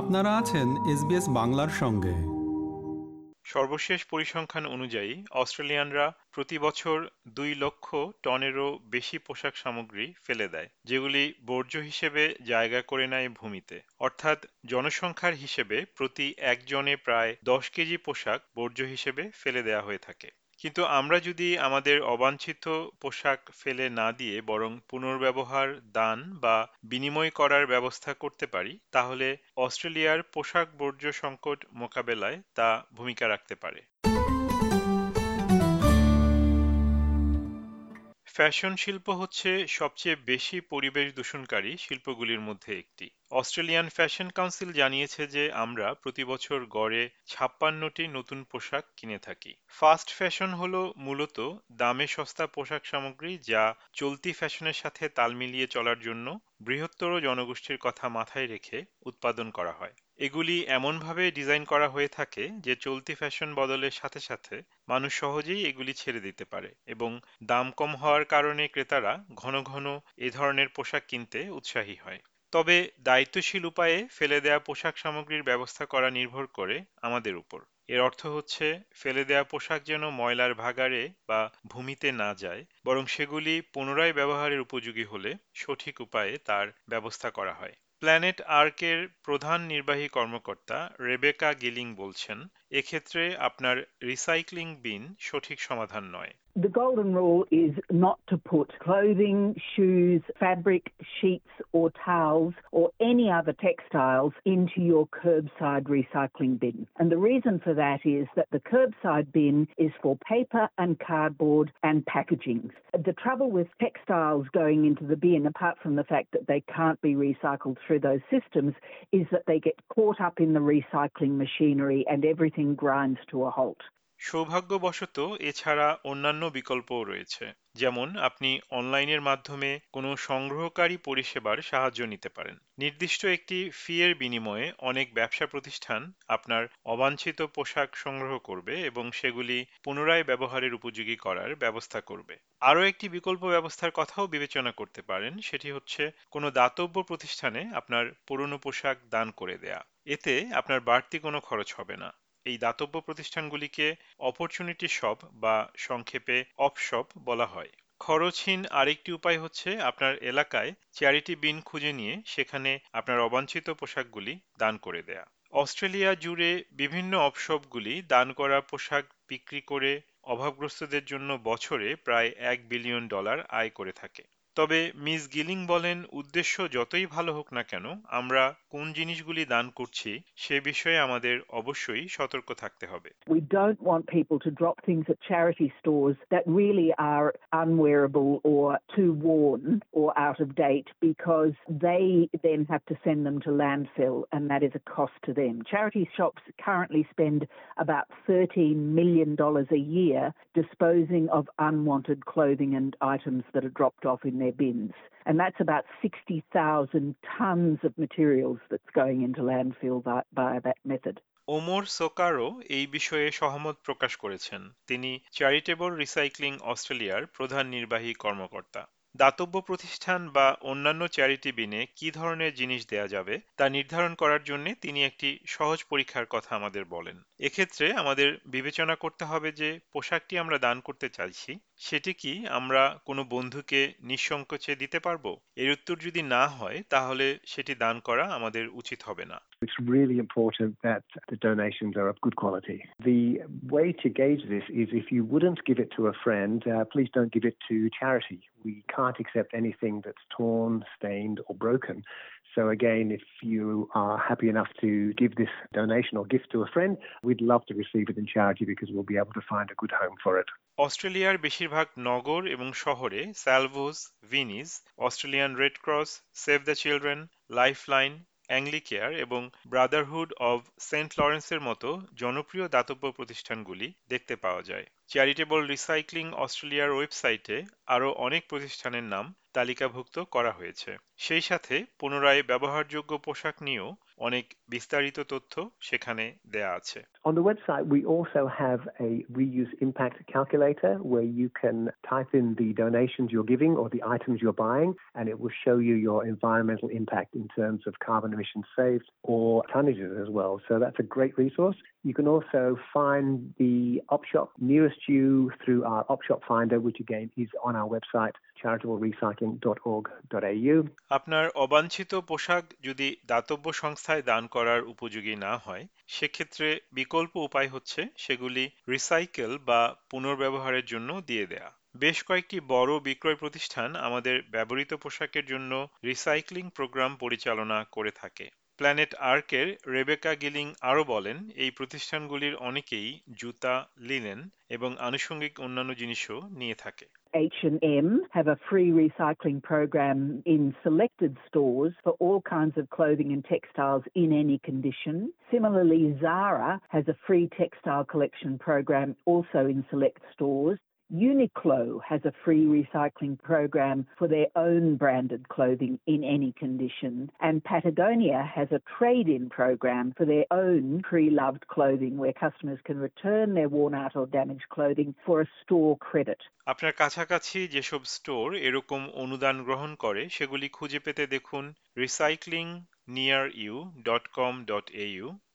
আপনারা আছেন এসবিএস বাংলার সঙ্গে। সর্বশেষ পরিসংখ্যান অনুযায়ী অস্ট্রেলিয়ানরা প্রতি বছর দুই লক্ষ টনেরও বেশি পোশাক সামগ্রী ফেলে দেয়, যেগুলি বর্জ্য হিসেবে জায়গা করে নেয় ভূমিতে। অর্থাৎ জনসংখ্যার হিসেবে প্রতি একজনে প্রায় দশ কেজি পোশাক বর্জ্য হিসেবে ফেলে দেয়া হয়ে থাকে। কিন্তু আমরা যদি আমাদের অবাঞ্ছিত পোশাক ফেলে না দিয়ে বরং পুনর্ব্যবহার, দান বা বিনিময় করার ব্যবস্থা করতে পারি, তাহলে অস্ট্রেলিয়ার পোশাক বর্জ্য সংকট মোকাবেলায় তা ভূমিকা রাখতে পারে। ফ্যাশন শিল্প হচ্ছে সবচেয়ে বেশি পরিবেশ দূষণকারী শিল্পগুলির মধ্যে একটি। অস্ট্রেলিয়ান ফ্যাশন কাউন্সিল জানিয়েছে যে আমরা প্রতি বছর গড়ে ছাপ্পান্নটি নতুন পোশাক কিনে থাকি। ফাস্ট ফ্যাশন হল মূলত দামে সস্তা পোশাক সামগ্রী যা চলতি ফ্যাশনের সাথে তাল মিলিয়ে চলার জন্য বৃহত্তর জনগোষ্ঠীর কথা মাথায় রেখে উৎপাদন করা হয়। এগুলি এমনভাবে ডিজাইন করা হয়ে থাকে যে চলতি ফ্যাশন বদলের সাথে সাথে মানুষ সহজেই এগুলি ছেড়ে দিতে পারে এবং দাম কম হওয়ার কারণে ক্রেতারা ঘন ঘন এ ধরনের পোশাক কিনতে উৎসাহী হয়। তবে দায়িত্বশীল উপায়ে ফেলে দেয়া পোশাক সামগ্রীর ব্যবস্থা করা নির্ভর করে আমাদের উপর। এর অর্থ হচ্ছে ফেলে দেয়া পোশাক যেন ময়লার ভাগাড়ে বা ভূমিতে না যায়, বরং সেগুলি পুনরায় ব্যবহারের উপযোগী হলে সঠিক উপায়ে তার ব্যবস্থা করা হয়। প্ল্যানেট আর্কের প্রধান নির্বাহী কর্মকর্তা রেবেকা গিলিং বলছেন, এক্ষেত্রে আপনার রিসাইক্লিং বিন সঠিক সমাধান নয়। The golden rule is not to put clothing, shoes, fabric, sheets, or towels, or any other textiles into your curbside recycling bin. And the reason for that is that the curbside bin is for paper and cardboard and packaging. The trouble with textiles going into the bin, apart from the fact that they can't be recycled through those systems, is that they get caught up in the recycling machinery and everything grinds to a halt. সৌভাগ্যবশত এছাড়া অন্যান্য বিকল্পও রয়েছে। যেমন আপনি অনলাইনের মাধ্যমে কোনো সংগ্রহকারী পরিষেবার সাহায্য নিতে পারেন। নির্দিষ্ট একটি ফি এর বিনিময়ে অনেক ব্যবসা প্রতিষ্ঠান আপনার অবাঞ্ছিত পোশাক সংগ্রহ করবে এবং সেগুলি পুনরায় ব্যবহারের উপযোগী করার ব্যবস্থা করবে। আরও একটি বিকল্প ব্যবস্থার কথাও বিবেচনা করতে পারেন, সেটি হচ্ছে কোনো দাতব্য প্রতিষ্ঠানে আপনার পুরনো পোশাক দান করে দেয়া। এতে আপনার বাড়তি কোনো খরচ হবে না। এই দাতব্য প্রতিষ্ঠানগুলিকে অপরচুনিটি শপ বা সংক্ষেপে অফশপ বলা হয়। খরচহীন আরেকটি উপায় হচ্ছে আপনার এলাকায় চ্যারিটি বিন খুঁজে নিয়ে সেখানে আপনার অবাঞ্ছিত পোশাকগুলি দান করে দেয়া। অস্ট্রেলিয়া জুড়ে বিভিন্ন অপশপগুলি দান করা পোশাক বিক্রি করে অভাবগ্রস্তদের জন্য বছরে প্রায় এক বিলিয়ন ডলার আয় করে থাকে। তবে মিস গিলিং বলেন উদ্দেশ্য যতই ভালো হোক না কেন আমরা কোন জিনিসগুলি দান করছি সে বিষয়ে আমাদের অবশ্যই সতর্ক থাকতে হবে We don't want people to drop things at charity stores that really are unwearable or too worn or out of date because they then have to send them to landfill and that is a cost to them. Charity shops currently spend about $13 million a year disposing of unwanted clothing and items that are dropped off in their bins. And that's about 60,000 tons of materials that's going into landfill by, by that method. Omar সোকারো এই বিষয়ে সহমত প্রকাশ করেছেন তিনি charitable recycling অস্ট্রেলিয়ার প্রধান নির্বাহী কর্মকর্তা দাতব্য প্রতিষ্ঠান বা অন্যান্য চ্যারিটি বিনে কি ধরনের জিনিস দেয়া যাবে তা নির্ধারণ করার জন্য তিনি একটি সহজ পরীক্ষার কথা আমাদের বলেন এক্ষেত্রে আমাদের বিবেচনা করতে হবে যে পোশাকটি আমরা দান করতে চাইছি সেটি কি আমরা কোনো বন্ধুকে নিঃসংকোচে দিতে পারব এর উত্তর যদি না হয় তাহলে সেটি দান করা আমাদের উচিত হবে না It's really important that the donations are of good quality. The way to gauge this is if you wouldn't give it to a friend, uh, please don't give it to charity. We can't accept anything that's torn, stained, or broken. So, again, if you are happy enough to give this donation or gift to a friend, we'd love to receive it in charity because we'll be able to find a good home for it. অস্ট্রেলিয়ার বেশিরভাগ নগর এবং শহরে Salvos Vinnies, Australian Red Cross, Save the Children, Lifeline, Anglicare এবং Brotherhood of Saint লরেন্সের মতো জনপ্রিয় দাতব্য প্রতিষ্ঠানগুলি দেখতে পাওয়া যায়। চ্যারিটেবল রিসাইক্লিং অস্ট্রেলিয়ার ওয়েবসাইটে আরও অনেক প্রতিষ্ঠানের নাম তালিকাভুক্ত করা হয়েছে। সেই সাথে পুনরায় ব্যবহারযোগ্য পোশাক নিয়েও অনেক বিস্তারিত তথ্য সেখানে দেয়া আছে। On the website, we also have a reuse impact calculator where you can type in the donations you're giving or the items you're buying, and it will show you your environmental impact in terms of carbon emissions saved or tonnages as well. So that's a great resource. You can also find the op shop nearest you through our op shop finder, which again is on our website, charitablerecycling.org.au. আপনার অবাঞ্ছিত পোশাক যদি দাতব্য সংস্থায় দান করার উপযোগী না হয় সেক্ষেত্রে বিকল্প উপায় হচ্ছে সেগুলি রিসাইকেল বা পুনর্ব্যবহারের জন্য দিয়ে দেয়া। বেশ কয়েকটি বড় বিক্রয় প্রতিষ্ঠান আমাদের ব্যবহৃত পোশাকের জন্য রিসাইক্লিং প্রোগ্রাম পরিচালনা করে থাকে। প্ল্যানেট আর্কের রেবেকা গিলিং আরও বলেন এই প্রতিষ্ঠানগুলির অনেকেই জুতা লিনেন এবং আনুষঙ্গিক অন্যান্য জিনিসও নিয়ে থাকে H&M have a free recycling program in selected stores for all kinds of clothing and textiles in any condition. Similarly, Zara has a free textile collection program also in select stores. Uniqlo has a free recycling program for their own branded clothing in any condition, and Patagonia has a trade in program for their own pre loved clothing where customers can return their worn out or damaged clothing for a store credit. আপনার কাছাকাছি যেসব store এরকম অনুদান গ্রহণ করে সেগুলি খুঁজে পেতে দেখুন রিসাইক্লিং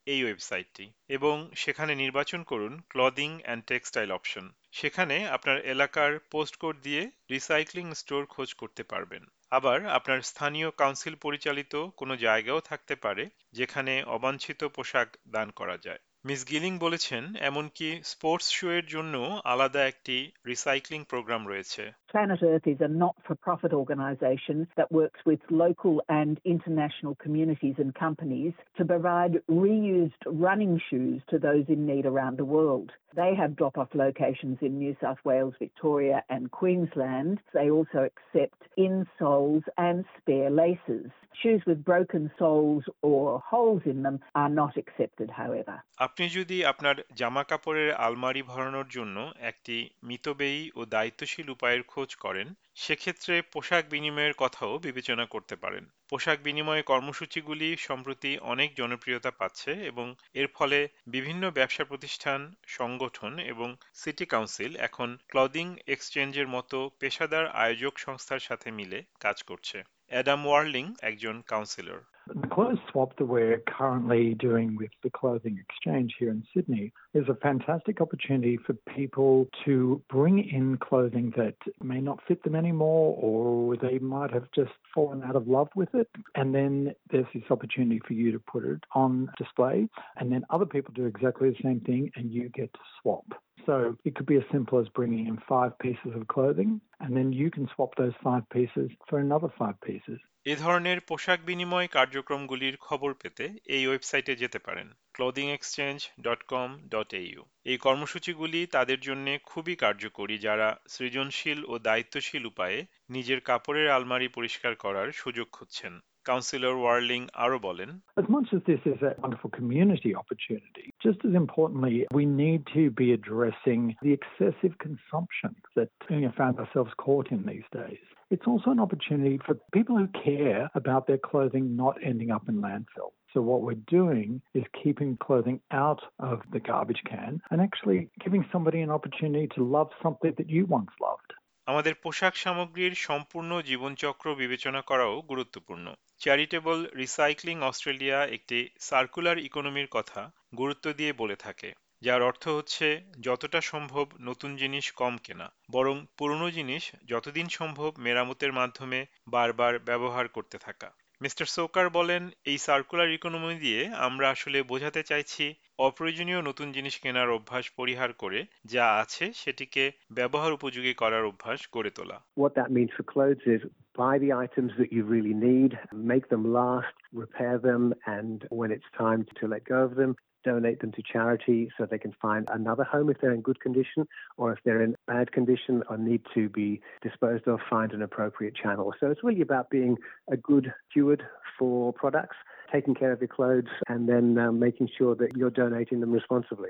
এই ওয়েবসাইটটি। এবং সেখানে নির্বাচন করুন ক্লদিং অ্যান্ড টেক্সটাইল অপশন। সেখানে আপনার এলাকার পোস্ট কোড দিয়ে রিসাইক্লিং স্টোর খোঁজ করতে পারবেন। আবার আপনার স্থানীয় কাউন্সিল পরিচালিত কোনো জায়গাও থাকতে পারে, যেখানে অবাঞ্ছিত পোশাক দান করা যায়। মিস গিলিং বলেছেন এমনকি স্পোর্টস শো এর জন্য আলাদা একটি রিসাইক্লিং প্রোগ্রাম রয়েছে Planet Earth is a not for profit organisation that works with local and international communities and companies to provide reused running shoes to those in need around the world. They have drop off locations in New South Wales, Victoria, and Queensland. They also accept insoles and spare laces. Shoes with broken soles or holes in them are not accepted, however. আপনি যদি আপনার জামা কাপড়ের আলমারি ভরানোর জন্য একটি মিতব্যয়ী ও দায়িত্বশীল উপায়ের খোঁজ করেন, সেক্ষেত্রে পোশাক বিনিময়ের কথাও বিবেচনা করতে পারেন। পোশাক বিনিময় কর্মসূচিগুলি সম্প্রতি অনেক জনপ্রিয়তা পাচ্ছে এবং এর ফলে বিভিন্ন ব্যবসা প্রতিষ্ঠান, সংগঠন এবং সিটি কাউন্সিল এখন ক্লদিং এক্সচেঞ্জের মতো পেশাদার আয়োজক সংস্থার সাথে মিলে কাজ করছে। অ্যাডাম ওয়ার্লিং একজন councillor. The clothes swap that we're currently doing with the clothing exchange here in Sydney is a fantastic opportunity for people to bring in clothing that may not fit them anymore or they might have just fallen out of love with it. And then there's this opportunity for you to put it on display and then other people do exactly the same thing and you get to swap. So it could be as simple as bringing in five pieces of clothing and then you can swap those five pieces for another five pieces. এ ধরনের পোশাক বিনিময় কার্যক্রমগুলির খবর পেতে এই ওয়েবসাইটে যেতে পারেন clothing exchange dot com dot AU এই কর্মসূচিগুলি তাদের জন্য খুবই কার্যকরী যারা সৃজনশীল ও দায়িত্বশীল উপায়ে নিজের কাপড়ের আলমারি পরিষ্কার করার সুযোগ খুঁজছেন কাউন্সিলর ওয়ার্লিং আরও বলেন As much as this is a wonderful community opportunity, just as importantly, we need to be addressing the excessive consumption that we have found ourselves caught in these days. It's also an opportunity for people who care about their clothing not ending up in landfill. So what we're doing is keeping clothing out of the garbage can and actually giving somebody an opportunity to love something that you once loved. আমাদের পোশাক সামগ্রীর সম্পূর্ণ জীবনচক্র বিবেচনা করাও গুরুত্বপূর্ণ charitable recycling Australia একটি circular ইকোনমির কথা গুরুত্ব দিয়ে বলে থাকে যার অর্থ হচ্ছে যতটা সম্ভব নতুন জিনিস কম কেনা বরং পুরনো জিনিস যতদিন সম্ভব মেরামতের মাধ্যমে বারবার ব্যবহার করতে থাকা। মিস্টার সোকার বলেন এই সার্কুলার ইকোনমি দিয়ে আমরা আসলে বোঝাতে চাইছি অপ্রয়োজনীয় নতুন জিনিস কেনার অভ্যাস পরিহার করে যা আছে সেটিকে ব্যবহার উপযোগী করার অভ্যাস গড়ে তোলা। Buy the items that you really need, make them last, repair them, and when it's time to let go of them, donate them to charity so they can find another home if they're in good condition, or if they're in bad condition or need to be disposed of, find an appropriate channel. So it's really about being a good steward for products, taking care of your clothes, and then um, making sure that you're donating them responsibly.